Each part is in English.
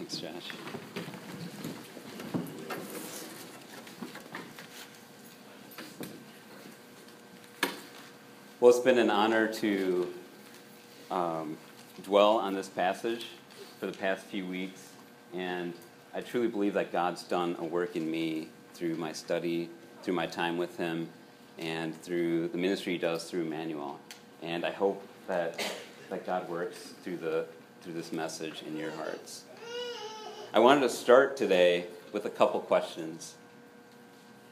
Thanks, Josh. Well, it's been an honor to um, dwell on this passage for the past few weeks, and I truly believe that God's done a work in me through my study, through my time with Him, and through the ministry He does through Emmanuel. And I hope that, that God works through, the, through this message in your hearts. I wanted to start today with a couple questions.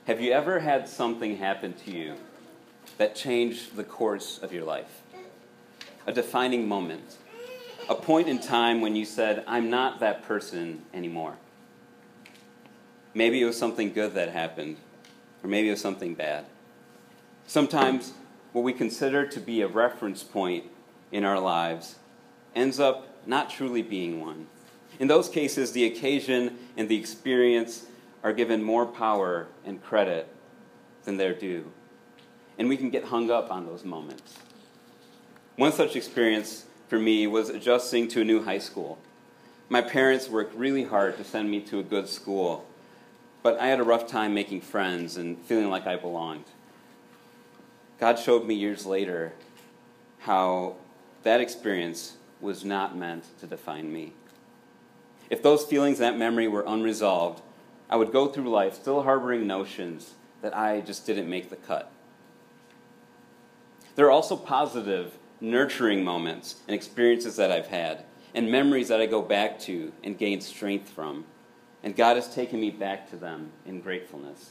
Have you ever had something happen to you that changed the course of your life? A defining moment, a point in time when you said, I'm not that person anymore. Maybe it was something good that happened, or maybe it was something bad. Sometimes what we consider to be a reference point in our lives ends up not truly being one. In those cases, the occasion and the experience are given more power and credit than their due. And we can get hung up on those moments. One such experience for me was adjusting to a new high school. My parents worked really hard to send me to a good school, but I had a rough time making friends and feeling like I belonged. God showed me years later how that experience was not meant to define me. If those feelings, that memory were unresolved, I would go through life still harboring notions that I just didn't make the cut. There are also positive, nurturing moments and experiences that I've had, and memories that I go back to and gain strength from. And God has taken me back to them in gratefulness.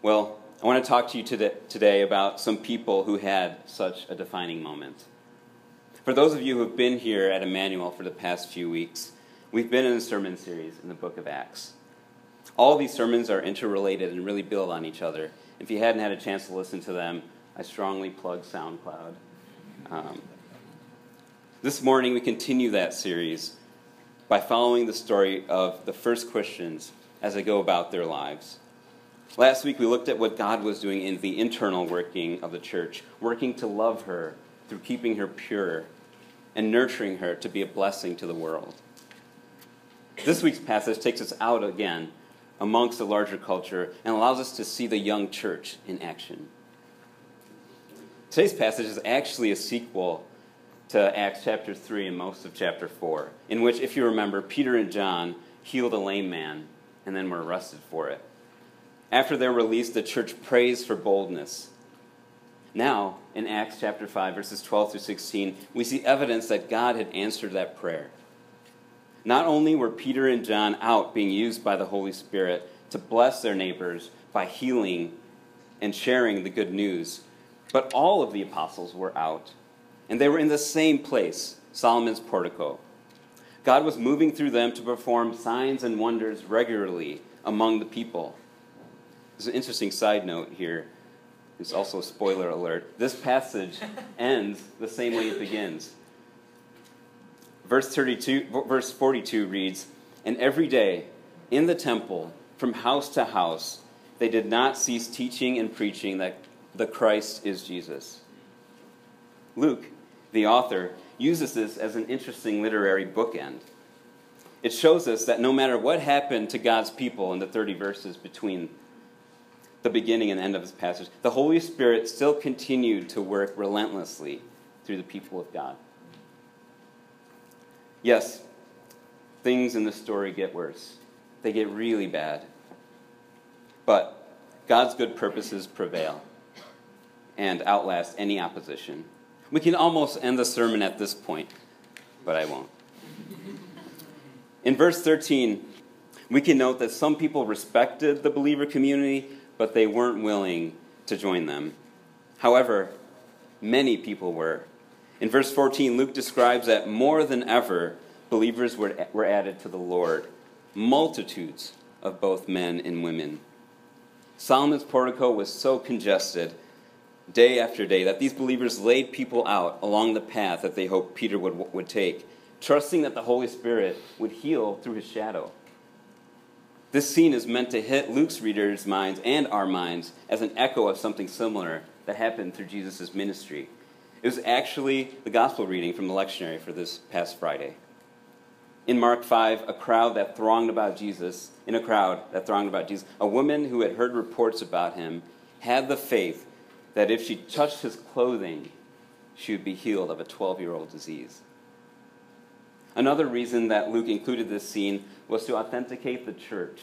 Well, I want to talk to you today about some people who had such a defining moment. For those of you who have been here at Emmanuel for the past few weeks, we've been in a sermon series in the book of Acts. All these sermons are interrelated and really build on each other. If you hadn't had a chance to listen to them, I strongly plug SoundCloud. Um, this morning, we continue that series by following the story of the first Christians as they go about their lives. Last week, we looked at what God was doing in the internal working of the church, working to love her through keeping her pure and nurturing her to be a blessing to the world. This week's passage takes us out again amongst the larger culture and allows us to see the young church in action. Today's passage is actually a sequel to Acts chapter 3 and most of chapter 4, in which, if you remember, Peter and John healed a lame man and then were arrested for it. After their release, the church prays for boldness. Now, in Acts chapter 5, verses 12 through 16, we see evidence that God had answered that prayer. Not only were Peter and John out being used by the Holy Spirit to bless their neighbors by healing and sharing the good news, but all of the apostles were out. And they were in the same place, Solomon's portico. God was moving through them to perform signs and wonders regularly among the people. There's an interesting side note here. It's also a spoiler alert. This passage ends the same way it begins. Verse 32, verse 42 reads, And every day in the temple, from house to house, they did not cease teaching and preaching that the Christ is Jesus. Luke, the author, uses this as an interesting literary bookend. It shows us that no matter what happened to God's people in the 30 verses between the beginning and end of this passage, the Holy Spirit still continued to work relentlessly through the people of God. Yes, things in the story get worse. They get really bad. But God's good purposes prevail and outlast any opposition. We can almost end the sermon at this point, but I won't. In verse 13, we can note that some people respected the believer community but they weren't willing to join them. However, many people were. In verse 14, Luke describes that more than ever, believers were, were added to the Lord, multitudes of both men and women. Solomon's portico was so congested day after day that these believers laid people out along the path that they hoped Peter would, would take, trusting that the Holy Spirit would heal through his shadow. This scene is meant to hit Luke's readers' minds and our minds as an echo of something similar that happened through Jesus' ministry. It was actually the gospel reading from the lectionary for this past Friday. In Mark 5, a crowd that thronged about Jesus, in a crowd that thronged about Jesus, a woman who had heard reports about him had the faith that if she touched his clothing, she would be healed of a 12 year old disease. Another reason that Luke included this scene was to authenticate the church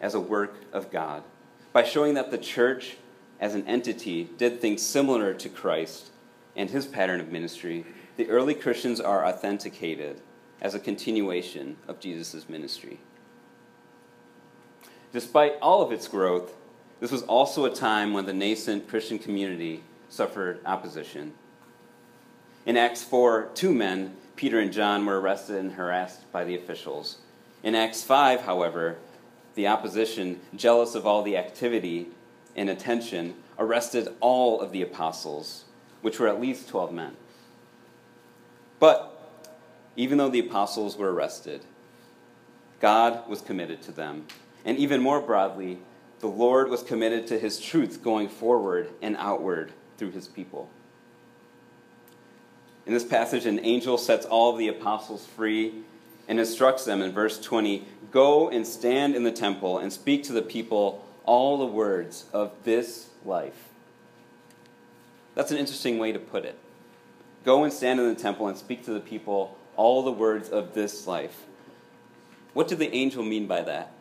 as a work of God by showing that the church as an entity did things similar to Christ and his pattern of ministry. The early Christians are authenticated as a continuation of Jesus' ministry. Despite all of its growth, this was also a time when the nascent Christian community suffered opposition. In Acts 4, two men, Peter and John, were arrested and harassed by the officials. In Acts 5, however, the opposition, jealous of all the activity and attention, arrested all of the apostles, which were at least 12 men. But even though the apostles were arrested, God was committed to them. And even more broadly, the Lord was committed to his truth going forward and outward through his people. In this passage, an angel sets all of the apostles free and instructs them in verse 20 Go and stand in the temple and speak to the people all the words of this life. That's an interesting way to put it. Go and stand in the temple and speak to the people all the words of this life. What did the angel mean by that?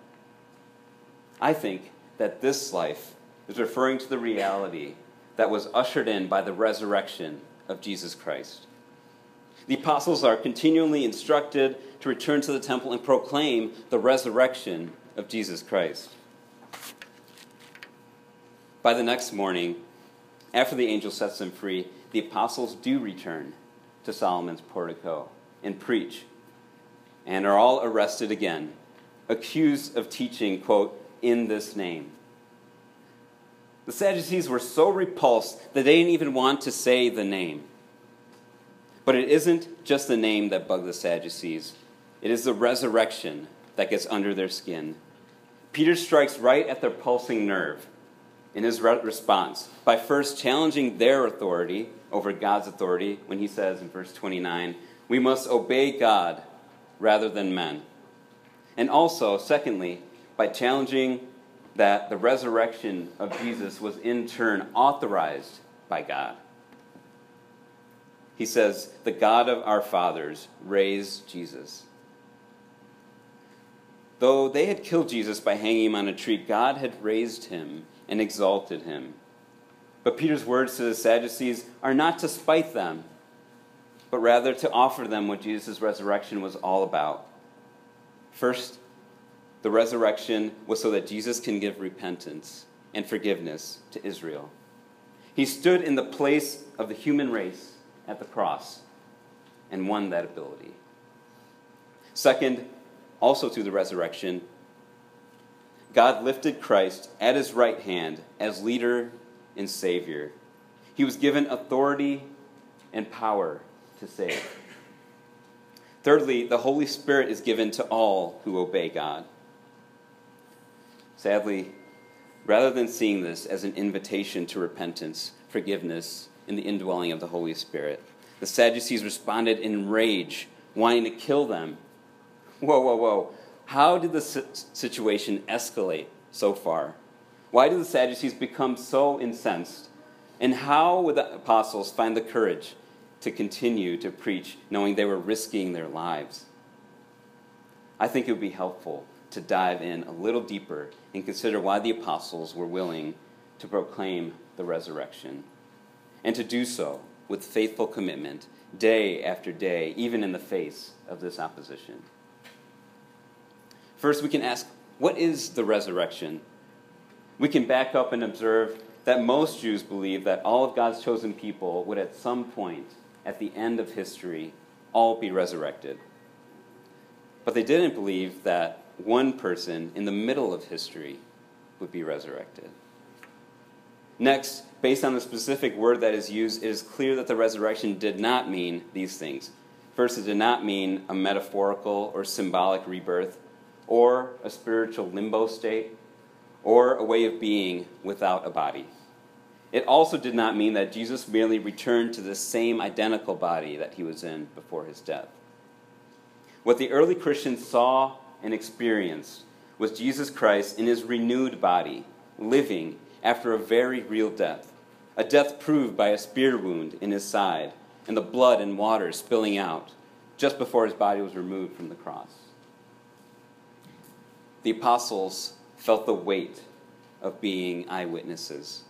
I think that this life is referring to the reality that was ushered in by the resurrection of Jesus Christ. The apostles are continually instructed to return to the temple and proclaim the resurrection of Jesus Christ. By the next morning, after the angel sets them free, the apostles do return to Solomon's portico and preach, and are all arrested again, accused of teaching, quote, in this name. The Sadducees were so repulsed that they didn't even want to say the name. But it isn't just the name that bugged the Sadducees, it is the resurrection that gets under their skin. Peter strikes right at their pulsing nerve in his re- response by first challenging their authority over God's authority when he says in verse 29, we must obey God rather than men. And also, secondly, by challenging that the resurrection of Jesus was in turn authorized by God. He says, The God of our fathers raised Jesus. Though they had killed Jesus by hanging him on a tree, God had raised him and exalted him. But Peter's words to the Sadducees are not to spite them, but rather to offer them what Jesus' resurrection was all about. First, the resurrection was so that Jesus can give repentance and forgiveness to Israel. He stood in the place of the human race at the cross and won that ability. Second, also through the resurrection, God lifted Christ at his right hand as leader and Savior. He was given authority and power to save. Thirdly, the Holy Spirit is given to all who obey God. Sadly, rather than seeing this as an invitation to repentance, forgiveness, and the indwelling of the Holy Spirit, the Sadducees responded in rage, wanting to kill them. Whoa, whoa, whoa. How did the situation escalate so far? Why did the Sadducees become so incensed? And how would the apostles find the courage to continue to preach, knowing they were risking their lives. I think it would be helpful to dive in a little deeper and consider why the apostles were willing to proclaim the resurrection, and to do so with faithful commitment day after day, even in the face of this opposition. First, we can ask what is the resurrection? We can back up and observe that most Jews believe that all of God's chosen people would at some point at the end of history, all be resurrected. But they didn't believe that one person in the middle of history would be resurrected. Next, based on the specific word that is used, it is clear that the resurrection did not mean these things. First, it did not mean a metaphorical or symbolic rebirth, or a spiritual limbo state, or a way of being without a body. It also did not mean that Jesus merely returned to the same identical body that he was in before his death. What the early Christians saw and experienced was Jesus Christ in his renewed body, living after a very real death, a death proved by a spear wound in his side and the blood and water spilling out just before his body was removed from the cross. The apostles felt the weight of being eyewitnesses.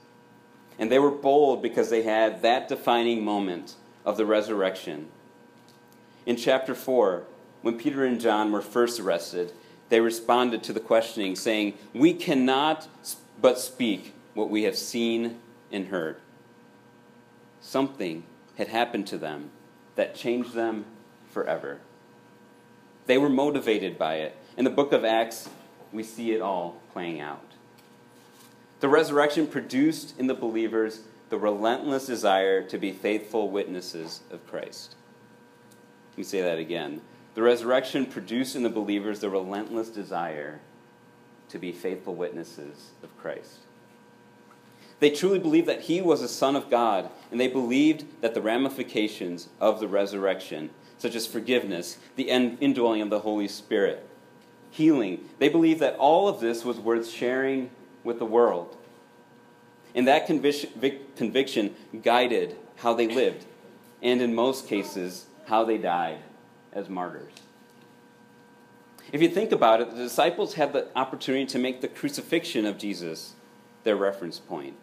And they were bold because they had that defining moment of the resurrection. In chapter 4, when Peter and John were first arrested, they responded to the questioning, saying, We cannot but speak what we have seen and heard. Something had happened to them that changed them forever. They were motivated by it. In the book of Acts, we see it all playing out. The resurrection produced in the believers the relentless desire to be faithful witnesses of Christ. Let me say that again. The resurrection produced in the believers the relentless desire to be faithful witnesses of Christ. They truly believed that he was a Son of God, and they believed that the ramifications of the resurrection, such as forgiveness, the indwelling of the Holy Spirit, healing, they believed that all of this was worth sharing with the world. And that conviction guided how they lived, and in most cases, how they died as martyrs. If you think about it, the disciples had the opportunity to make the crucifixion of Jesus their reference point.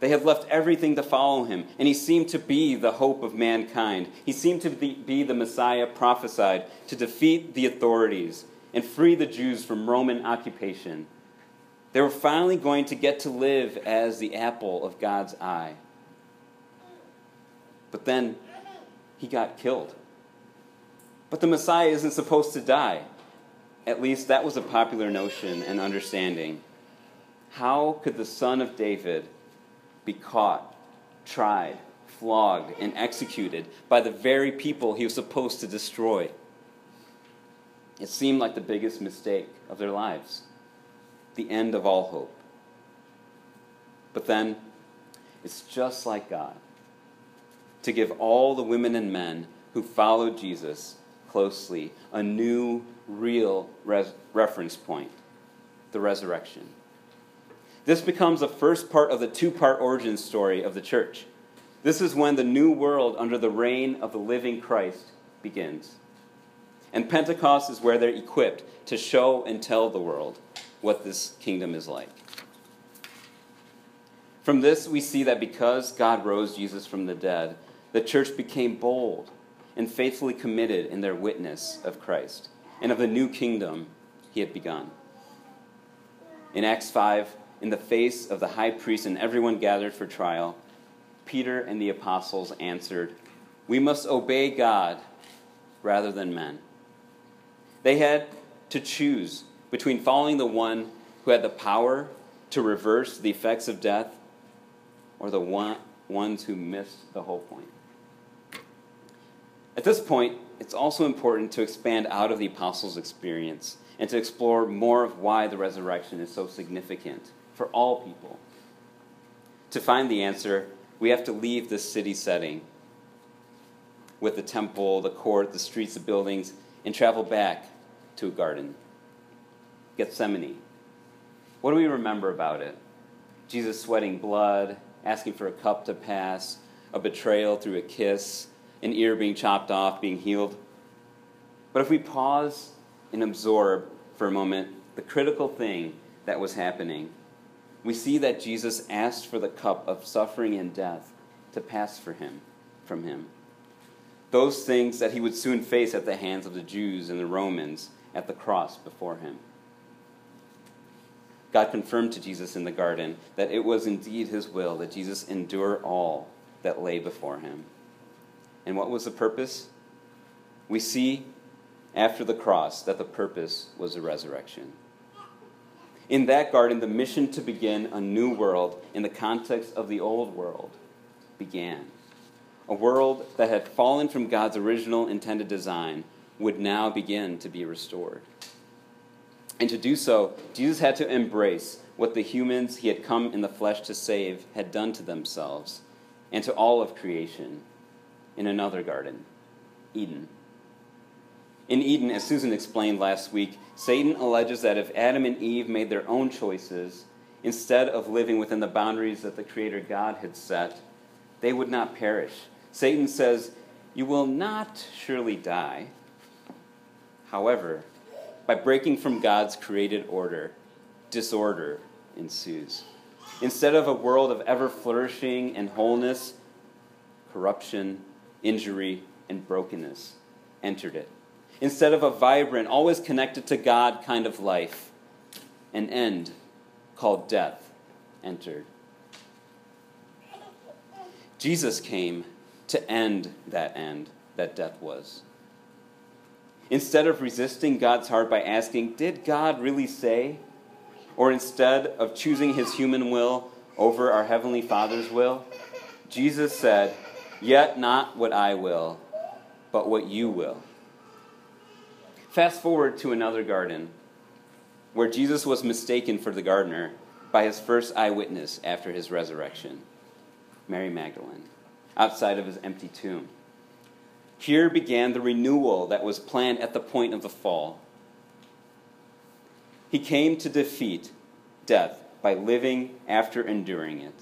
They had left everything to follow him, and he seemed to be the hope of mankind. He seemed to be the Messiah prophesied to defeat the authorities and free the Jews from Roman occupation. They were finally going to get to live as the apple of God's eye. But then he got killed. But the Messiah isn't supposed to die. At least that was a popular notion and understanding. How could the son of David be caught, tried, flogged, and executed by the very people he was supposed to destroy? It seemed like the biggest mistake of their lives, the end of all hope. But then, it's just like God to give all the women and men who followed Jesus closely a new, real res- reference point the resurrection. This becomes the first part of the two part origin story of the church. This is when the new world under the reign of the living Christ begins. And Pentecost is where they're equipped to show and tell the world what this kingdom is like. From this, we see that because God rose Jesus from the dead, the church became bold and faithfully committed in their witness of Christ and of the new kingdom he had begun. In Acts 5, in the face of the high priest and everyone gathered for trial, Peter and the apostles answered, We must obey God rather than men. They had to choose between following the one who had the power to reverse the effects of death or the one, ones who missed the whole point. At this point, it's also important to expand out of the apostles' experience and to explore more of why the resurrection is so significant for all people. To find the answer, we have to leave this city setting with the temple, the court, the streets, the buildings, and travel back to a garden. Gethsemane. What do we remember about it? Jesus sweating blood, asking for a cup to pass, a betrayal through a kiss, an ear being chopped off, being healed. But if we pause and absorb for a moment the critical thing that was happening, we see that Jesus asked for the cup of suffering and death to pass for him from him. Those things that he would soon face at the hands of the Jews and the Romans at the cross before him. God confirmed to Jesus in the garden that it was indeed his will that Jesus endure all that lay before him. And what was the purpose? We see after the cross that the purpose was the resurrection. In that garden, the mission to begin a new world in the context of the old world began. A world that had fallen from God's original intended design would now begin to be restored. And to do so, Jesus had to embrace what the humans he had come in the flesh to save had done to themselves and to all of creation in another garden, Eden. In Eden, as Susan explained last week, Satan alleges that if Adam and Eve made their own choices, instead of living within the boundaries that the Creator God had set, they would not perish. Satan says, You will not surely die. However, by breaking from God's created order, disorder ensues. Instead of a world of ever flourishing and wholeness, corruption, injury, and brokenness entered it. Instead of a vibrant, always connected to God kind of life, an end called death entered. Jesus came to end that end that death was. Instead of resisting God's heart by asking, Did God really say? Or instead of choosing his human will over our Heavenly Father's will, Jesus said, Yet not what I will, but what you will. Fast forward to another garden where Jesus was mistaken for the gardener by his first eyewitness after his resurrection, Mary Magdalene, outside of his empty tomb. Here began the renewal that was planned at the point of the fall. He came to defeat death by living after enduring it.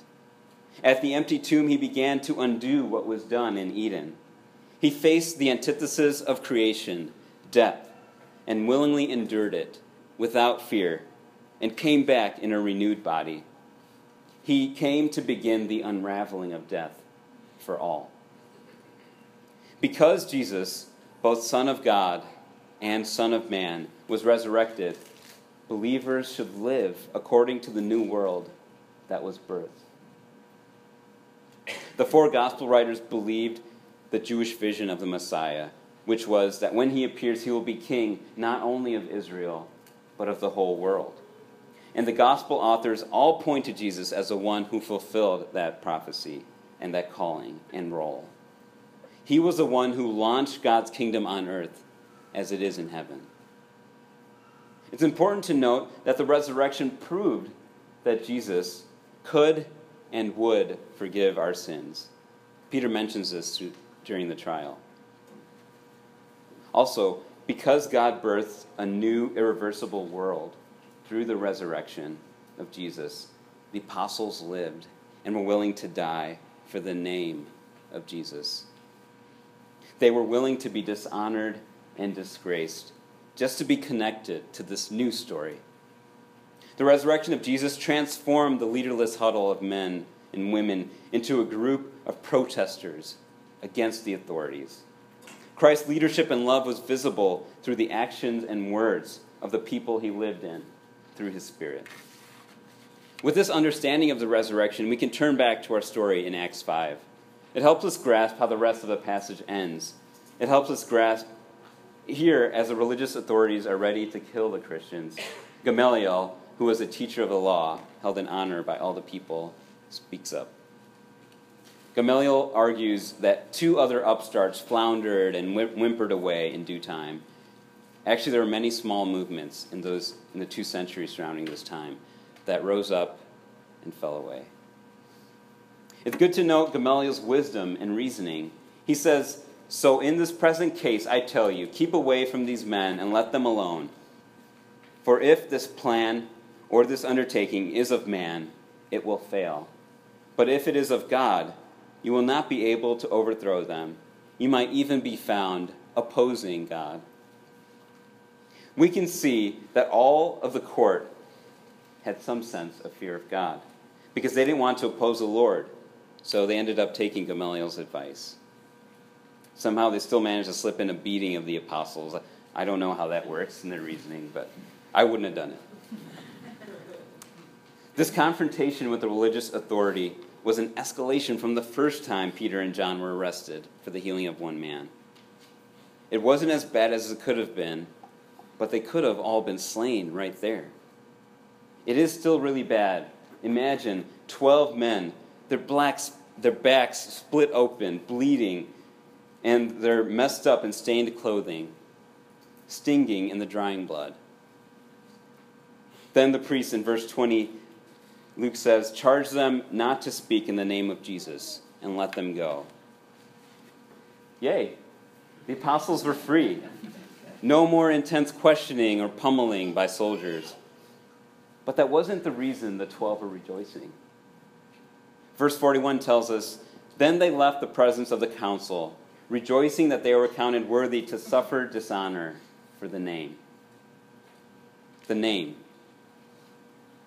At the empty tomb, he began to undo what was done in Eden. He faced the antithesis of creation, death, and willingly endured it without fear and came back in a renewed body. He came to begin the unraveling of death for all. Because Jesus, both Son of God and Son of Man, was resurrected, believers should live according to the new world that was birthed. The four gospel writers believed the Jewish vision of the Messiah, which was that when he appears, he will be king not only of Israel, but of the whole world. And the gospel authors all point to Jesus as the one who fulfilled that prophecy and that calling and role. He was the one who launched God's kingdom on earth as it is in heaven. It's important to note that the resurrection proved that Jesus could and would forgive our sins. Peter mentions this during the trial. Also, because God birthed a new irreversible world through the resurrection of Jesus, the apostles lived and were willing to die for the name of Jesus. They were willing to be dishonored and disgraced just to be connected to this new story. The resurrection of Jesus transformed the leaderless huddle of men and women into a group of protesters against the authorities. Christ's leadership and love was visible through the actions and words of the people he lived in through his Spirit. With this understanding of the resurrection, we can turn back to our story in Acts 5. It helps us grasp how the rest of the passage ends. It helps us grasp here, as the religious authorities are ready to kill the Christians, Gamaliel, who was a teacher of the law, held in honor by all the people, speaks up. Gamaliel argues that two other upstarts floundered and whimpered away in due time. Actually, there were many small movements in, those, in the two centuries surrounding this time that rose up and fell away. It's good to note Gamaliel's wisdom and reasoning. He says, So in this present case, I tell you, keep away from these men and let them alone. For if this plan or this undertaking is of man, it will fail. But if it is of God, you will not be able to overthrow them. You might even be found opposing God. We can see that all of the court had some sense of fear of God because they didn't want to oppose the Lord. So they ended up taking Gamaliel's advice. Somehow they still managed to slip in a beating of the apostles. I don't know how that works in their reasoning, but I wouldn't have done it. This confrontation with the religious authority was an escalation from the first time Peter and John were arrested for the healing of one man. It wasn't as bad as it could have been, but they could have all been slain right there. It is still really bad. Imagine 12 men, their, blacks, their backs split open, bleeding, and their messed up and stained clothing, stinging in the drying blood. Then the priest in verse 20 Luke says, Charge them not to speak in the name of Jesus and let them go. Yay, the apostles were free. No more intense questioning or pummeling by soldiers. But that wasn't the reason the twelve were rejoicing. Verse 41 tells us Then they left the presence of the council, rejoicing that they were counted worthy to suffer dishonor for the name. The name.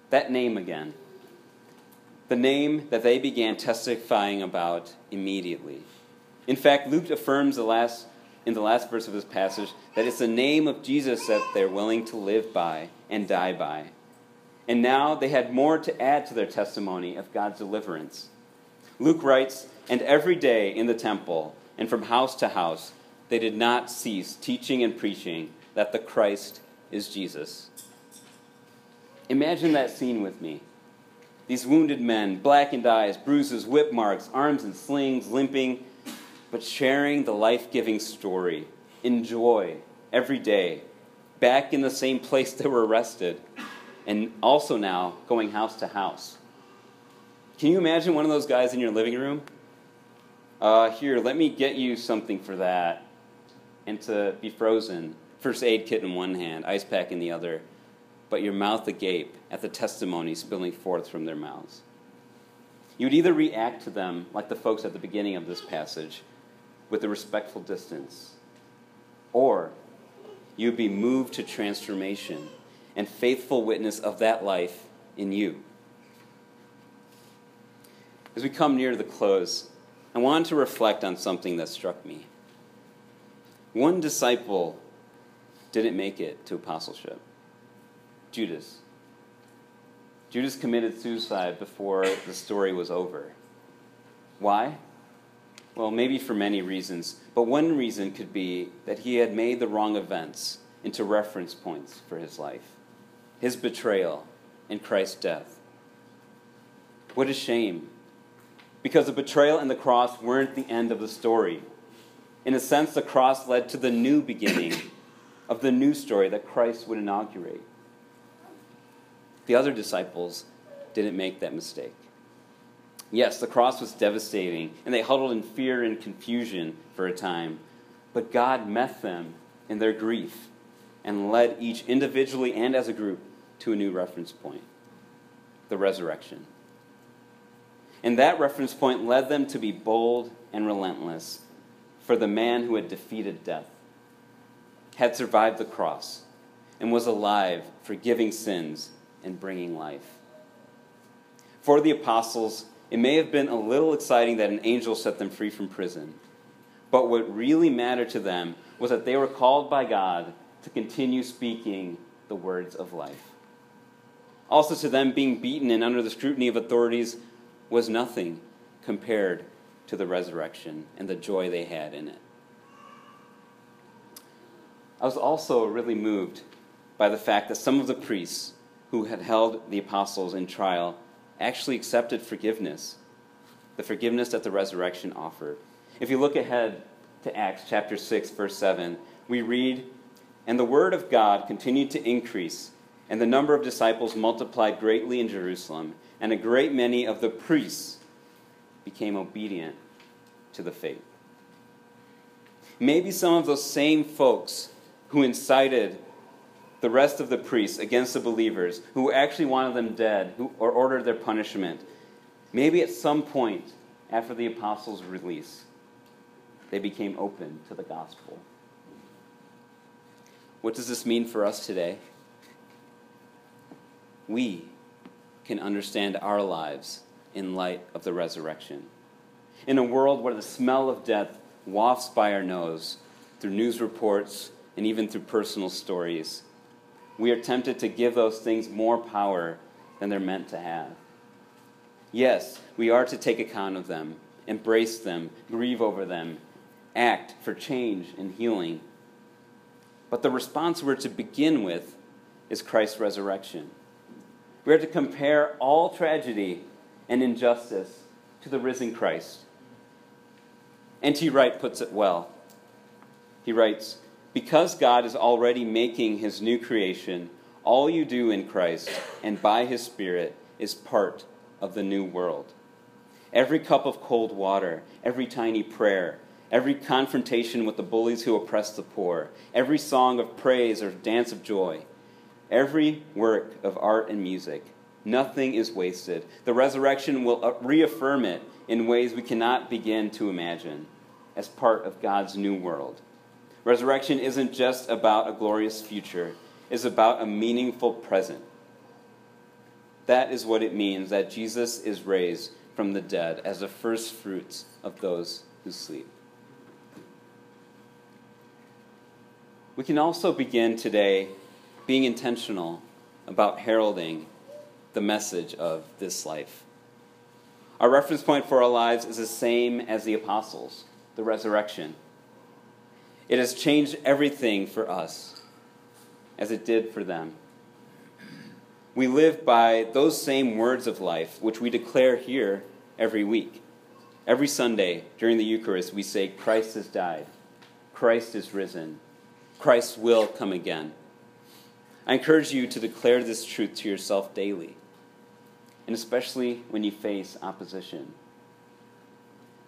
That name again. The name that they began testifying about immediately. In fact, Luke affirms the last, in the last verse of this passage that it's the name of Jesus that they're willing to live by and die by. And now they had more to add to their testimony of God's deliverance. Luke writes, And every day in the temple and from house to house, they did not cease teaching and preaching that the Christ is Jesus. Imagine that scene with me. These wounded men, blackened eyes, bruises, whip marks, arms in slings, limping, but sharing the life giving story in joy every day, back in the same place they were arrested and also now going house to house. Can you imagine one of those guys in your living room? Uh, here, let me get you something for that. And to be frozen. First aid kit in one hand, ice pack in the other, but your mouth agape at the testimony spilling forth from their mouths. You would either react to them, like the folks at the beginning of this passage, with a respectful distance, or you'd be moved to transformation and faithful witness of that life in you. As we come near the close, I wanted to reflect on something that struck me. One disciple didn't make it to apostleship Judas. Judas committed suicide before the story was over. Why? Well, maybe for many reasons, but one reason could be that he had made the wrong events into reference points for his life his betrayal, and Christ's death. What a shame. Because the betrayal and the cross weren't the end of the story. In a sense, the cross led to the new beginning of the new story that Christ would inaugurate. The other disciples didn't make that mistake. Yes, the cross was devastating, and they huddled in fear and confusion for a time. But God met them in their grief and led each individually and as a group to a new reference point the resurrection. And that reference point led them to be bold and relentless for the man who had defeated death, had survived the cross, and was alive, forgiving sins and bringing life. For the apostles, it may have been a little exciting that an angel set them free from prison. But what really mattered to them was that they were called by God to continue speaking the words of life. Also, to them, being beaten and under the scrutiny of authorities was nothing compared to the resurrection and the joy they had in it. I was also really moved by the fact that some of the priests who had held the apostles in trial actually accepted forgiveness, the forgiveness that the resurrection offered. If you look ahead to Acts chapter 6, verse 7, we read, And the word of God continued to increase and the number of disciples multiplied greatly in Jerusalem, and a great many of the priests became obedient to the faith. Maybe some of those same folks who incited the rest of the priests against the believers, who actually wanted them dead who, or ordered their punishment, maybe at some point after the apostles' release, they became open to the gospel. What does this mean for us today? we can understand our lives in light of the resurrection. In a world where the smell of death wafts by our nose through news reports and even through personal stories, we are tempted to give those things more power than they're meant to have. Yes, we are to take account of them, embrace them, grieve over them, act for change and healing. But the response we're to begin with is Christ's resurrection. We are to compare all tragedy and injustice to the risen Christ. N.T. Wright puts it well. He writes, Because God is already making his new creation, all you do in Christ and by his Spirit is part of the new world. Every cup of cold water, every tiny prayer, every confrontation with the bullies who oppress the poor, every song of praise or dance of joy, every work of art and music. Nothing is wasted. The resurrection will uh, reaffirm it in ways we cannot begin to imagine as part of God's new world. Resurrection isn't just about a glorious future, it's about a meaningful present. That is what it means that Jesus is raised from the dead as the first fruits of those who sleep. We can also begin today being intentional about heralding the message of this life. Our reference point for our lives is the same as the apostles the resurrection. It has changed everything for us as it did for them. We live by those same words of life, which we declare here every week. Every Sunday during the Eucharist, we say, Christ has died, Christ is risen, Christ will come again. I encourage you to declare this truth to yourself daily, and especially when you face opposition.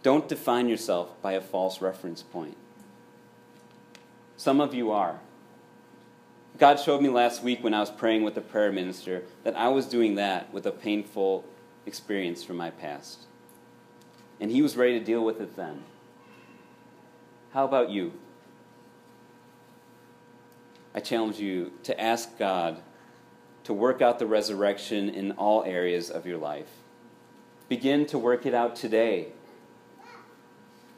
Don't define yourself by a false reference point. Some of you are. God showed me last week when I was praying with the prayer minister that I was doing that with a painful experience from my past. And He was ready to deal with it then. How about you? I challenge you to ask God to work out the resurrection in all areas of your life. Begin to work it out today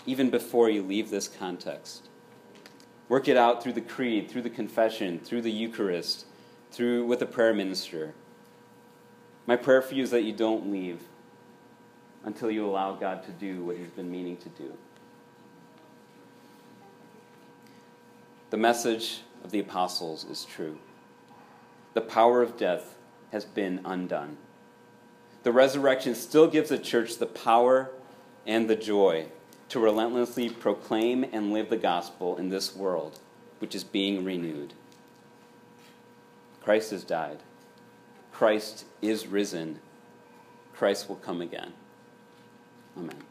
even before you leave this context. Work it out through the creed, through the confession, through the Eucharist, through with a prayer minister. My prayer for you is that you don't leave until you allow God to do what He's been meaning to do. The message of the apostles is true. The power of death has been undone. The resurrection still gives the church the power and the joy to relentlessly proclaim and live the gospel in this world, which is being renewed. Christ has died. Christ is risen. Christ will come again. Amen.